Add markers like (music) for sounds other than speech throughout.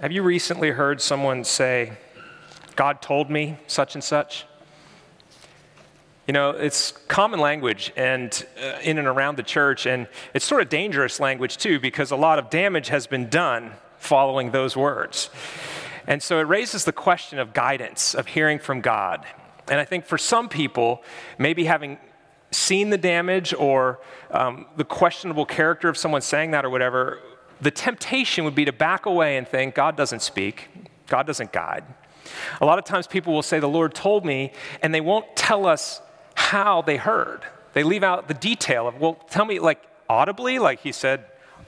Have you recently heard someone say, God told me such and such? You know, it's common language and uh, in and around the church, and it's sort of dangerous language too, because a lot of damage has been done following those words. And so it raises the question of guidance, of hearing from God. And I think for some people, maybe having seen the damage or um, the questionable character of someone saying that or whatever, the temptation would be to back away and think, God doesn't speak, God doesn't guide. A lot of times people will say, The Lord told me, and they won't tell us how they heard. They leave out the detail of, Well, tell me, like audibly, like he said,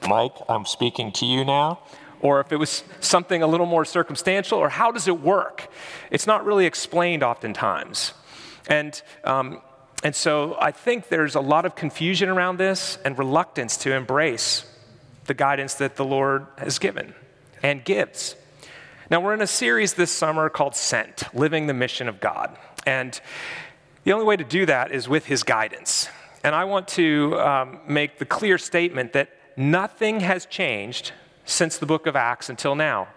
Mike, I'm speaking to you now. Or if it was something a little more circumstantial, or how does it work? It's not really explained oftentimes. And, um, and so I think there's a lot of confusion around this and reluctance to embrace the guidance that the Lord has given and gives. Now, we're in a series this summer called Sent Living the Mission of God. And the only way to do that is with His guidance. And I want to um, make the clear statement that nothing has changed since the book of Acts until now,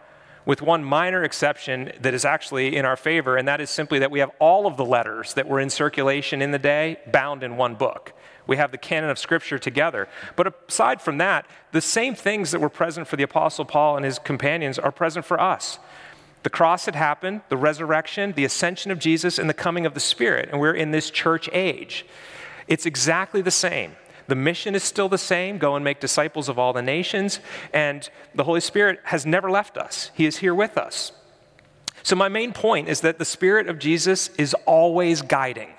with one minor exception that is actually in our favor, and that is simply that we have all of the letters that were in circulation in the day bound in one book we have the canon of Scripture together. But aside from that, the same things that were present for the Apostle Paul and his companions are present for us. The cross had happened, the resurrection, the ascension of Jesus, and the coming of the Spirit. And we're in this church age. It's exactly the same. The mission is still the same go and make disciples of all the nations. And the Holy Spirit has never left us, He is here with us. So, my main point is that the Spirit of Jesus is always guiding.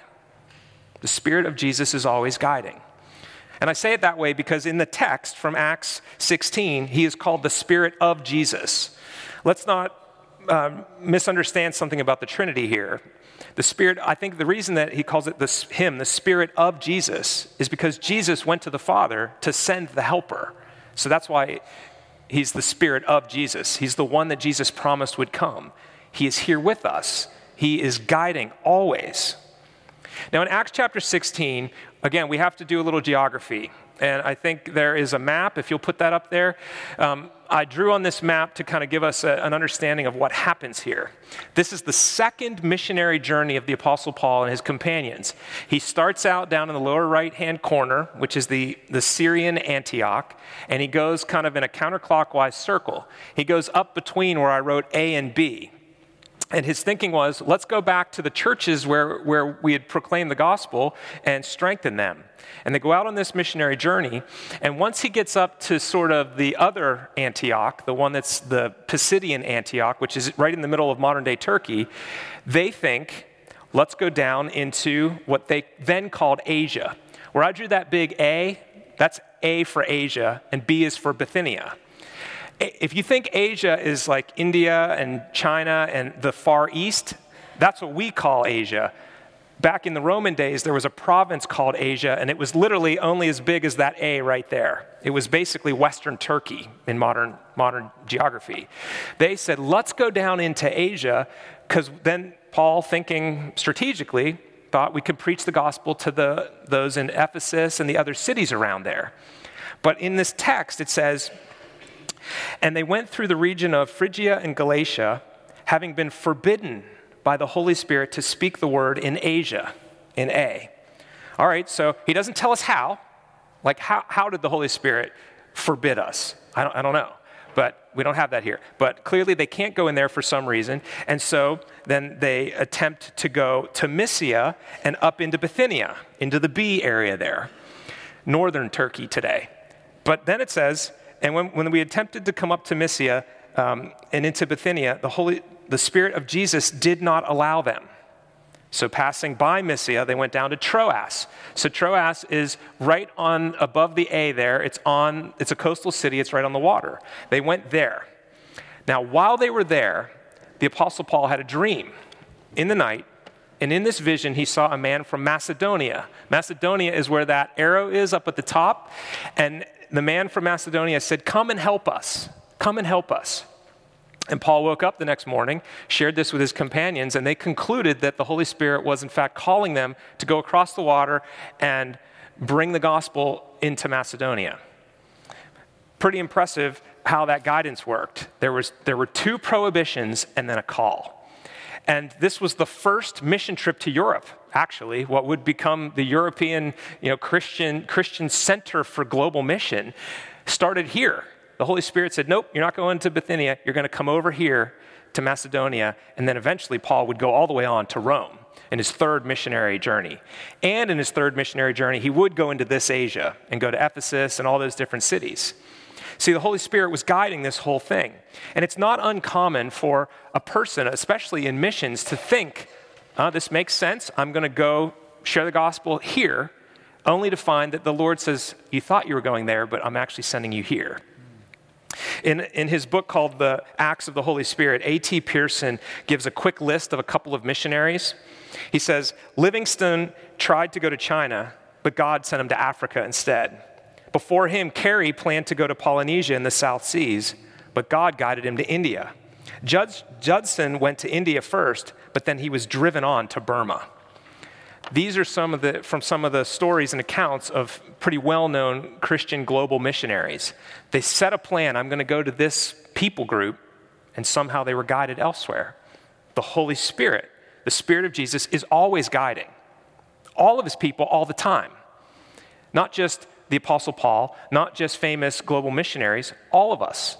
The Spirit of Jesus is always guiding. And I say it that way because in the text from Acts 16, he is called the Spirit of Jesus. Let's not um, misunderstand something about the Trinity here. The Spirit, I think the reason that he calls it this, him, the Spirit of Jesus, is because Jesus went to the Father to send the Helper. So that's why he's the Spirit of Jesus. He's the one that Jesus promised would come. He is here with us, he is guiding always. Now, in Acts chapter 16, again, we have to do a little geography. And I think there is a map, if you'll put that up there. Um, I drew on this map to kind of give us a, an understanding of what happens here. This is the second missionary journey of the Apostle Paul and his companions. He starts out down in the lower right hand corner, which is the, the Syrian Antioch, and he goes kind of in a counterclockwise circle. He goes up between where I wrote A and B. And his thinking was let's go back to the churches where, where we had proclaimed the gospel and strengthen them. And they go out on this missionary journey. And once he gets up to sort of the other Antioch, the one that's the Pisidian Antioch, which is right in the middle of modern day Turkey, they think, let's go down into what they then called Asia. Where I drew that big A, that's A for Asia, and B is for Bithynia. If you think Asia is like India and China and the Far East, that's what we call Asia. Back in the Roman days, there was a province called Asia, and it was literally only as big as that A right there. It was basically Western Turkey in modern, modern geography. They said, let's go down into Asia, because then Paul, thinking strategically, thought we could preach the gospel to the, those in Ephesus and the other cities around there. But in this text, it says, and they went through the region of Phrygia and Galatia, having been forbidden by the Holy Spirit to speak the word in Asia, in A. All right, so he doesn't tell us how. Like, how, how did the Holy Spirit forbid us? I don't, I don't know, but we don't have that here. But clearly, they can't go in there for some reason. And so then they attempt to go to Mysia and up into Bithynia, into the B area there, northern Turkey today. But then it says, and when, when we attempted to come up to Mysia um, and into Bithynia, the, Holy, the Spirit of Jesus did not allow them. So, passing by Mysia, they went down to Troas. So, Troas is right on above the A there. It's, on, it's a coastal city, it's right on the water. They went there. Now, while they were there, the Apostle Paul had a dream in the night. And in this vision, he saw a man from Macedonia. Macedonia is where that arrow is up at the top. And the man from Macedonia said, Come and help us. Come and help us. And Paul woke up the next morning, shared this with his companions, and they concluded that the Holy Spirit was, in fact, calling them to go across the water and bring the gospel into Macedonia. Pretty impressive how that guidance worked. There, was, there were two prohibitions and then a call. And this was the first mission trip to Europe, actually, what would become the European you know, Christian, Christian Center for Global Mission, started here. The Holy Spirit said, Nope, you're not going to Bithynia. You're going to come over here to Macedonia. And then eventually, Paul would go all the way on to Rome in his third missionary journey. And in his third missionary journey, he would go into this Asia and go to Ephesus and all those different cities. See, the Holy Spirit was guiding this whole thing. And it's not uncommon for a person, especially in missions, to think, oh, this makes sense. I'm going to go share the gospel here, only to find that the Lord says, You thought you were going there, but I'm actually sending you here. In, in his book called The Acts of the Holy Spirit, A.T. Pierson gives a quick list of a couple of missionaries. He says, Livingstone tried to go to China, but God sent him to Africa instead. Before him, Carey planned to go to Polynesia in the South Seas, but God guided him to India. Judge, Judson went to India first, but then he was driven on to Burma. These are some of the, from some of the stories and accounts of pretty well known Christian global missionaries. They set a plan I'm going to go to this people group, and somehow they were guided elsewhere. The Holy Spirit, the Spirit of Jesus, is always guiding all of his people all the time. Not just the Apostle Paul, not just famous global missionaries, all of us.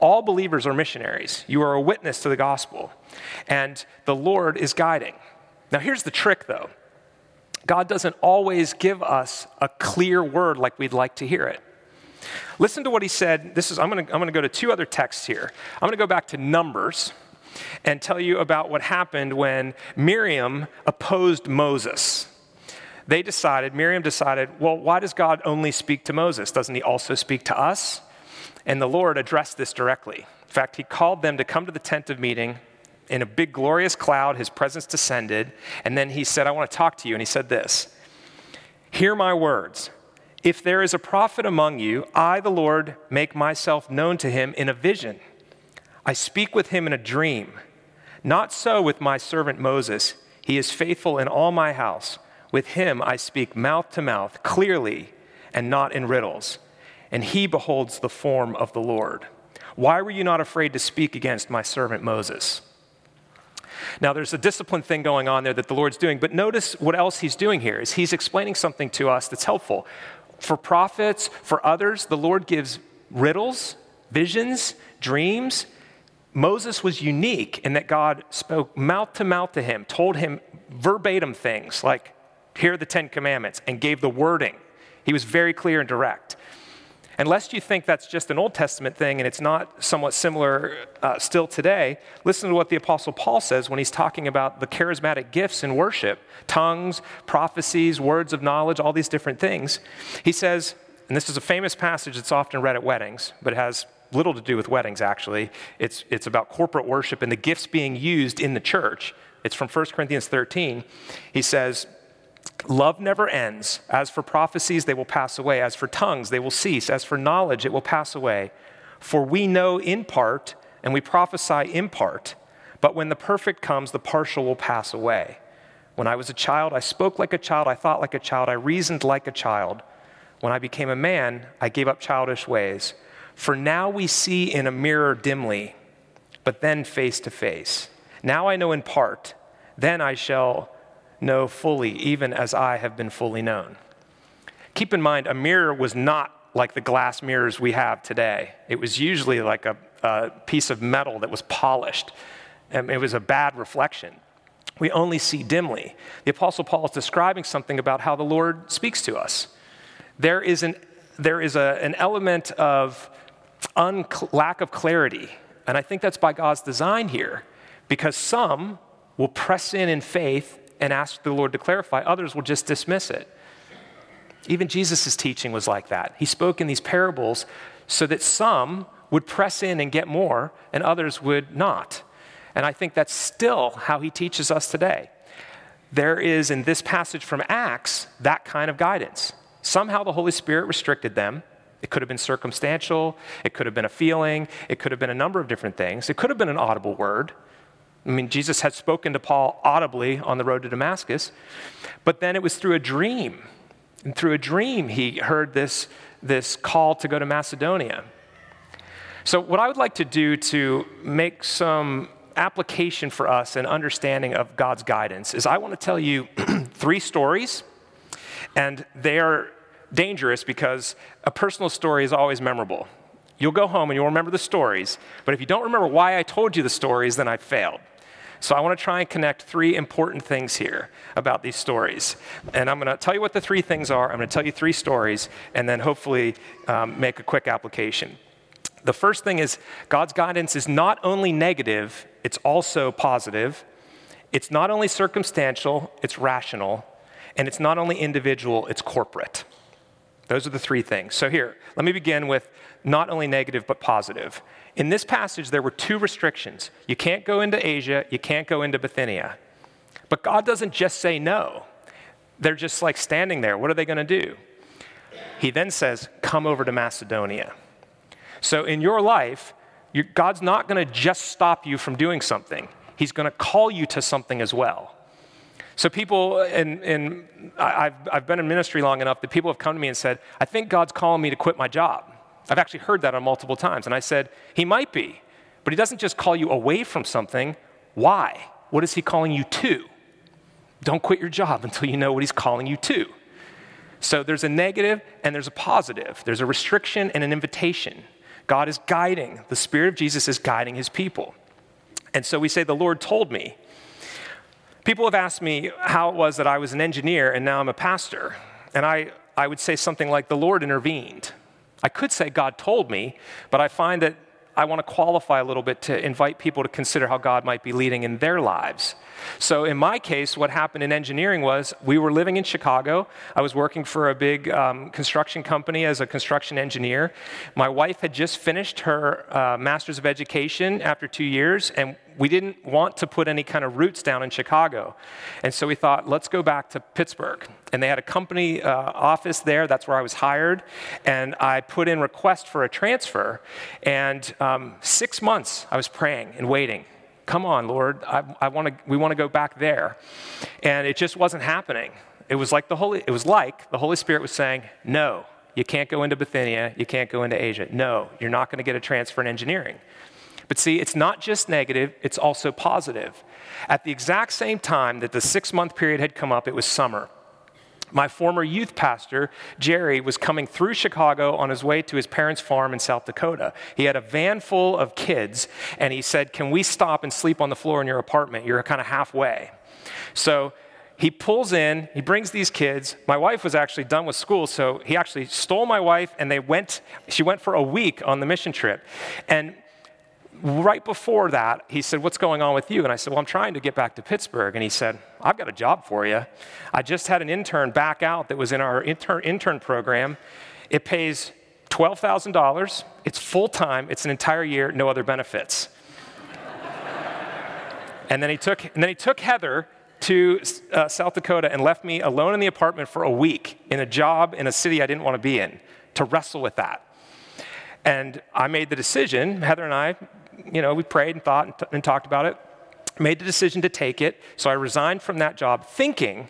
All believers are missionaries. You are a witness to the gospel, and the Lord is guiding. Now, here's the trick though God doesn't always give us a clear word like we'd like to hear it. Listen to what he said. This is, I'm going to go to two other texts here. I'm going to go back to Numbers and tell you about what happened when Miriam opposed Moses. They decided, Miriam decided, well, why does God only speak to Moses? Doesn't he also speak to us? And the Lord addressed this directly. In fact, he called them to come to the tent of meeting in a big glorious cloud, his presence descended, and then he said, I want to talk to you. And he said this Hear my words. If there is a prophet among you, I, the Lord, make myself known to him in a vision. I speak with him in a dream. Not so with my servant Moses. He is faithful in all my house. With him I speak mouth to mouth, clearly, and not in riddles. And he beholds the form of the Lord. Why were you not afraid to speak against my servant Moses? Now, there's a discipline thing going on there that the Lord's doing, but notice what else he's doing here is he's explaining something to us that's helpful. For prophets, for others, the Lord gives riddles, visions, dreams. Moses was unique in that God spoke mouth to mouth to him, told him verbatim things like, here are the Ten Commandments, and gave the wording. He was very clear and direct. And lest you think that's just an Old Testament thing and it's not somewhat similar uh, still today, listen to what the Apostle Paul says when he's talking about the charismatic gifts in worship tongues, prophecies, words of knowledge, all these different things. He says, and this is a famous passage that's often read at weddings, but it has little to do with weddings actually. It's, it's about corporate worship and the gifts being used in the church. It's from 1 Corinthians 13. He says, Love never ends. As for prophecies, they will pass away. As for tongues, they will cease. As for knowledge, it will pass away. For we know in part, and we prophesy in part. But when the perfect comes, the partial will pass away. When I was a child, I spoke like a child, I thought like a child, I reasoned like a child. When I became a man, I gave up childish ways. For now we see in a mirror dimly, but then face to face. Now I know in part, then I shall know fully, even as I have been fully known. Keep in mind, a mirror was not like the glass mirrors we have today. It was usually like a, a piece of metal that was polished, and it was a bad reflection. We only see dimly. The Apostle Paul is describing something about how the Lord speaks to us. There is an, there is a, an element of un- lack of clarity, and I think that's by God's design here, because some will press in in faith and ask the Lord to clarify, others will just dismiss it. Even Jesus' teaching was like that. He spoke in these parables so that some would press in and get more, and others would not. And I think that's still how he teaches us today. There is in this passage from Acts that kind of guidance. Somehow the Holy Spirit restricted them. It could have been circumstantial, it could have been a feeling, it could have been a number of different things. It could have been an audible word. I mean, Jesus had spoken to Paul audibly on the road to Damascus, but then it was through a dream. And through a dream, he heard this, this call to go to Macedonia. So, what I would like to do to make some application for us and understanding of God's guidance is I want to tell you (clears throat) three stories, and they are dangerous because a personal story is always memorable. You'll go home and you'll remember the stories, but if you don't remember why I told you the stories, then I failed. So I want to try and connect three important things here about these stories. And I'm going to tell you what the three things are. I'm going to tell you three stories, and then hopefully um, make a quick application. The first thing is God's guidance is not only negative, it's also positive. It's not only circumstantial, it's rational. And it's not only individual, it's corporate. Those are the three things. So, here, let me begin with not only negative, but positive. In this passage, there were two restrictions you can't go into Asia, you can't go into Bithynia. But God doesn't just say no, they're just like standing there. What are they going to do? He then says, Come over to Macedonia. So, in your life, God's not going to just stop you from doing something, He's going to call you to something as well. So, people, and, I've, I've been in ministry long enough that people have come to me and said, I think God's calling me to quit my job. I've actually heard that on multiple times. And I said, He might be, but He doesn't just call you away from something. Why? What is He calling you to? Don't quit your job (laughs) until you know what He's calling you to. So there's a negative and there's a positive. There's a restriction and an invitation. God is guiding, the Spirit of Jesus is guiding His people. And so we say, The Lord told me. People have asked me how it was that I was an engineer and now I'm a pastor. And I, I would say something like, The Lord intervened. I could say God told me, but I find that I want to qualify a little bit to invite people to consider how God might be leading in their lives. So, in my case, what happened in engineering was we were living in Chicago. I was working for a big um, construction company as a construction engineer. My wife had just finished her uh, master's of education after two years, and we didn't want to put any kind of roots down in Chicago. And so we thought, let's go back to Pittsburgh. And they had a company uh, office there. That's where I was hired. And I put in request for a transfer. And um, six months I was praying and waiting. Come on, Lord, I, I wanna, we want to go back there. And it just wasn't happening. It was like the Holy, it was like the Holy Spirit was saying, no, you can't go into Bithynia, you can't go into Asia. No, you're not going to get a transfer in engineering. But see, it's not just negative, it's also positive. At the exact same time that the six month period had come up, it was summer. My former youth pastor, Jerry, was coming through Chicago on his way to his parents' farm in South Dakota. He had a van full of kids, and he said, Can we stop and sleep on the floor in your apartment? You're kind of halfway. So he pulls in, he brings these kids. My wife was actually done with school, so he actually stole my wife, and they went, she went for a week on the mission trip. And right before that, he said, What's going on with you? And I said, Well, I'm trying to get back to Pittsburgh. And he said, I've got a job for you. I just had an intern back out that was in our intern, intern program. It pays $12,000, it's full time, it's an entire year, no other benefits. (laughs) and, then he took, and then he took Heather to uh, South Dakota and left me alone in the apartment for a week in a job in a city I didn't want to be in to wrestle with that. And I made the decision, Heather and I you know, we prayed and thought and, t- and talked about it, made the decision to take it. So I resigned from that job thinking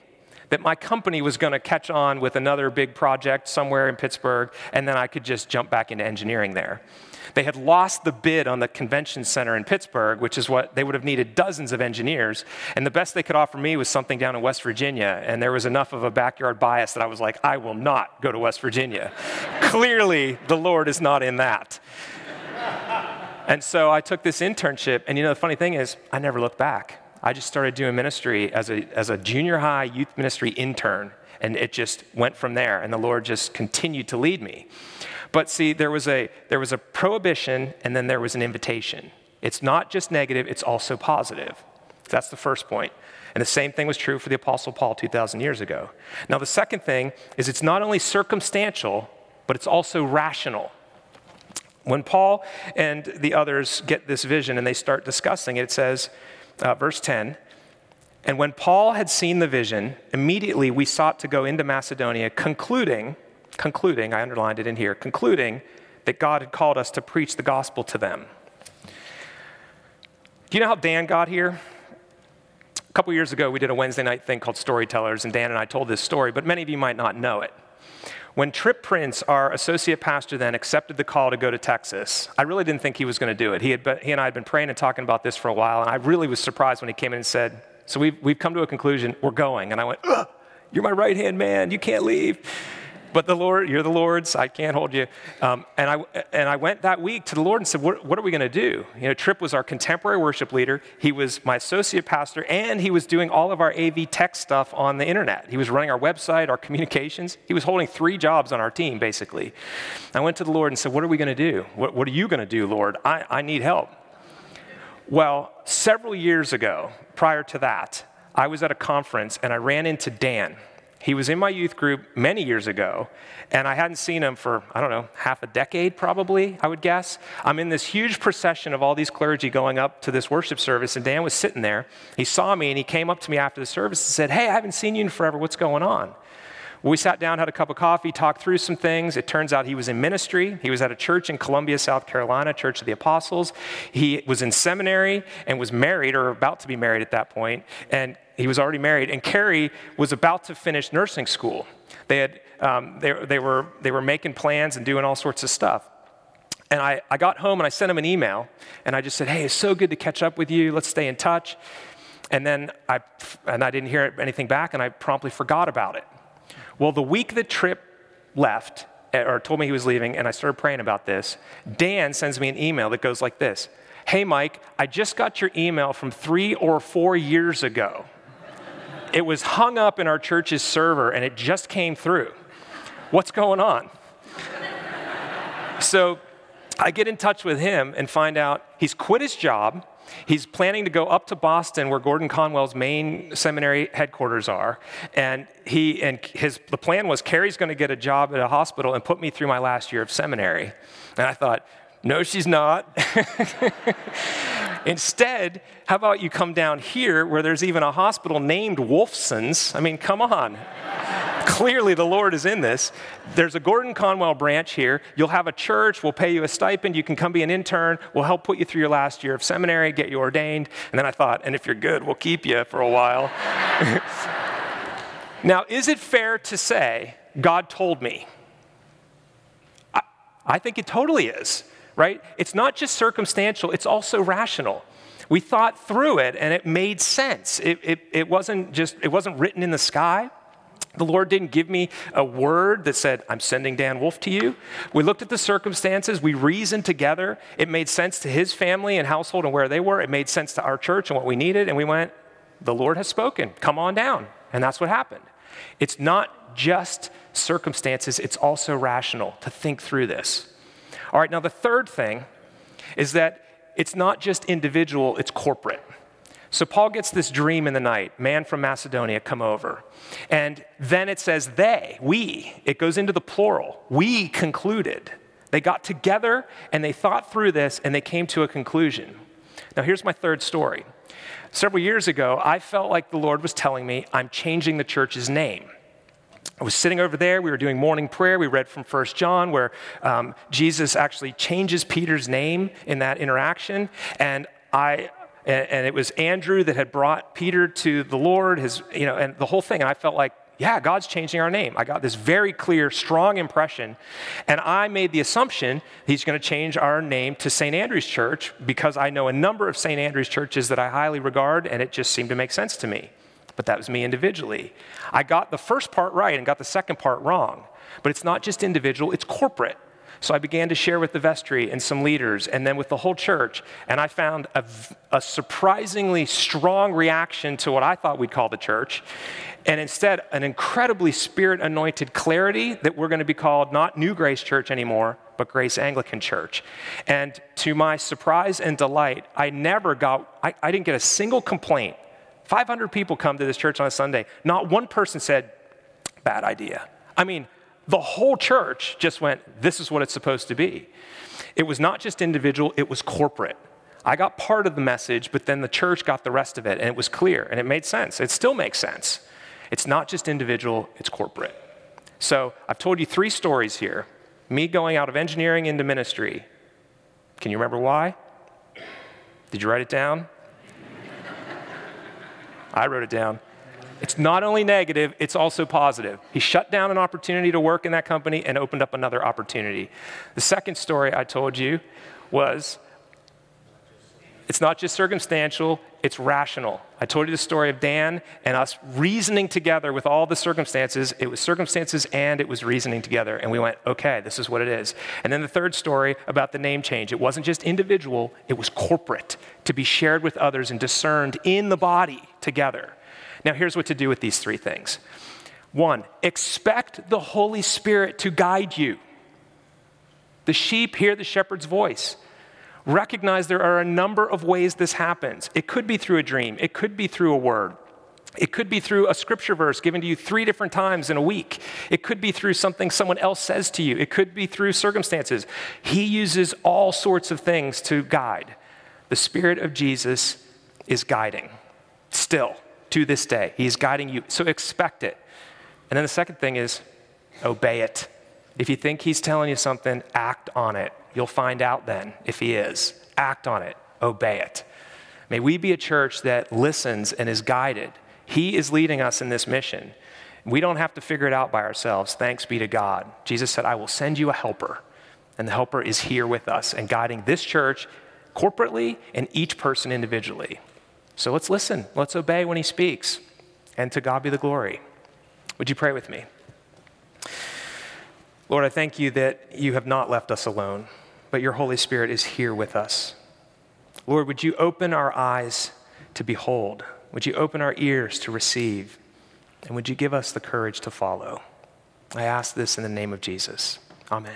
that my company was going to catch on with another big project somewhere in Pittsburgh, and then I could just jump back into engineering there. They had lost the bid on the convention center in Pittsburgh, which is what they would have needed dozens of engineers. And the best they could offer me was something down in West Virginia. And there was enough of a backyard bias that I was like, I will not go to West Virginia. (laughs) Clearly, the Lord is not in that. And so I took this internship, and you know, the funny thing is, I never looked back. I just started doing ministry as a, as a junior high youth ministry intern, and it just went from there, and the Lord just continued to lead me. But see, there was a, there was a prohibition, and then there was an invitation. It's not just negative, it's also positive. That's the first point. And the same thing was true for the Apostle Paul 2,000 years ago. Now, the second thing is it's not only circumstantial, but it's also rational. When Paul and the others get this vision and they start discussing it, it says, uh, verse 10, and when Paul had seen the vision, immediately we sought to go into Macedonia, concluding, concluding, I underlined it in here, concluding that God had called us to preach the gospel to them. Do you know how Dan got here? A couple years ago, we did a Wednesday night thing called Storytellers, and Dan and I told this story, but many of you might not know it. When Trip Prince, our associate pastor then, accepted the call to go to Texas, I really didn't think he was going to do it. He, had been, he and I had been praying and talking about this for a while, and I really was surprised when he came in and said, So we've, we've come to a conclusion, we're going. And I went, You're my right hand man, you can't leave but the Lord, you're the Lord's, I can't hold you. Um, and, I, and I went that week to the Lord and said, what, what are we going to do? You know, Trip was our contemporary worship leader. He was my associate pastor, and he was doing all of our AV tech stuff on the internet. He was running our website, our communications. He was holding three jobs on our team, basically. I went to the Lord and said, What are we going to do? What, what are you going to do, Lord? I, I need help. Well, several years ago, prior to that, I was at a conference and I ran into Dan. He was in my youth group many years ago, and I hadn't seen him for, I don't know, half a decade probably, I would guess. I'm in this huge procession of all these clergy going up to this worship service, and Dan was sitting there. He saw me, and he came up to me after the service and said, Hey, I haven't seen you in forever. What's going on? We sat down, had a cup of coffee, talked through some things. It turns out he was in ministry. He was at a church in Columbia, South Carolina, Church of the Apostles. He was in seminary and was married or about to be married at that point. And he was already married, and Carrie was about to finish nursing school. They, had, um, they, they, were, they were making plans and doing all sorts of stuff. And I, I got home and I sent him an email, and I just said, Hey, it's so good to catch up with you. Let's stay in touch. And then I, and I didn't hear anything back, and I promptly forgot about it. Well, the week that Trip left, eh, or told me he was leaving, and I started praying about this, Dan sends me an email that goes like this Hey, Mike, I just got your email from three or four years ago. It was hung up in our church's server and it just came through. What's going on? so I get in touch with him and find out he's quit his job. He's planning to go up to Boston, where Gordon Conwell's main seminary headquarters are, and he and his the plan was Carrie's going to get a job at a hospital and put me through my last year of seminary. And I thought, no, she's not. (laughs) Instead, how about you come down here where there's even a hospital named Wolfson's? I mean, come on. Clearly, the Lord is in this. There's a Gordon Conwell branch here. You'll have a church. We'll pay you a stipend. You can come be an intern. We'll help put you through your last year of seminary, get you ordained. And then I thought, and if you're good, we'll keep you for a while. (laughs) now, is it fair to say, God told me? I, I think it totally is right? It's not just circumstantial, it's also rational. We thought through it and it made sense. It, it, it, wasn't just, it wasn't written in the sky. The Lord didn't give me a word that said, I'm sending Dan Wolf to you. We looked at the circumstances, we reasoned together. It made sense to his family and household and where they were. It made sense to our church and what we needed. And we went, The Lord has spoken. Come on down. And that's what happened. It's not just circumstances, it's also rational to think through this. All right, now the third thing is that it's not just individual, it's corporate. So Paul gets this dream in the night man from Macedonia, come over. And then it says they, we, it goes into the plural. We concluded. They got together and they thought through this and they came to a conclusion. Now, here's my third story. Several years ago, I felt like the Lord was telling me, I'm changing the church's name. I was sitting over there. We were doing morning prayer. We read from First John, where um, Jesus actually changes Peter's name in that interaction. And I, and, it was Andrew that had brought Peter to the Lord. His, you know, and the whole thing. And I felt like, yeah, God's changing our name. I got this very clear, strong impression. And I made the assumption he's going to change our name to St. Andrew's Church because I know a number of St. Andrew's churches that I highly regard, and it just seemed to make sense to me but that was me individually. I got the first part right and got the second part wrong. But it's not just individual, it's corporate. So I began to share with the vestry and some leaders, and then with the whole church. And I found a, a, surprisingly strong reaction to what I thought we'd call the church. And instead, an incredibly spirit anointed clarity that we're going to be called not New Grace Church anymore, but Grace Anglican Church. And to my surprise and delight, I never got, I, I didn't get a single complaint 500 people come to this church on a Sunday. Not one person said, bad idea. I mean, the whole church just went, this is what it's supposed to be. It was not just individual, it was corporate. I got part of the message, but then the church got the rest of it, and it was clear, and it made sense. It still makes sense. It's not just individual, it's corporate. So I've told you three stories here me going out of engineering into ministry. Can you remember why? Did you write it down? (laughs) I wrote it down. It's not only negative, it's also positive. He shut down an opportunity to work in that company and opened up another opportunity. The second story I told you was it's not just circumstantial, it's rational. I told you the story of Dan and us reasoning together with all the circumstances. It was circumstances and it was reasoning together. And we went, okay, this is what it is. And then the third story about the name change. It wasn't just individual, it was corporate to be shared with others and discerned in the body together. Now, here's what to do with these three things one, expect the Holy Spirit to guide you. The sheep hear the shepherd's voice recognize there are a number of ways this happens. It could be through a dream, it could be through a word. It could be through a scripture verse given to you three different times in a week. It could be through something someone else says to you. It could be through circumstances. He uses all sorts of things to guide. The Spirit of Jesus is guiding still to this day. He's guiding you. So expect it. And then the second thing is obey it. If you think He's telling you something, act on it. You'll find out then if he is. Act on it, obey it. May we be a church that listens and is guided. He is leading us in this mission. We don't have to figure it out by ourselves. Thanks be to God. Jesus said, I will send you a helper. And the helper is here with us and guiding this church corporately and each person individually. So let's listen. Let's obey when he speaks. And to God be the glory. Would you pray with me? Lord, I thank you that you have not left us alone but your Holy Spirit is here with us. Lord, would you open our eyes to behold? Would you open our ears to receive? And would you give us the courage to follow? I ask this in the name of Jesus. Amen.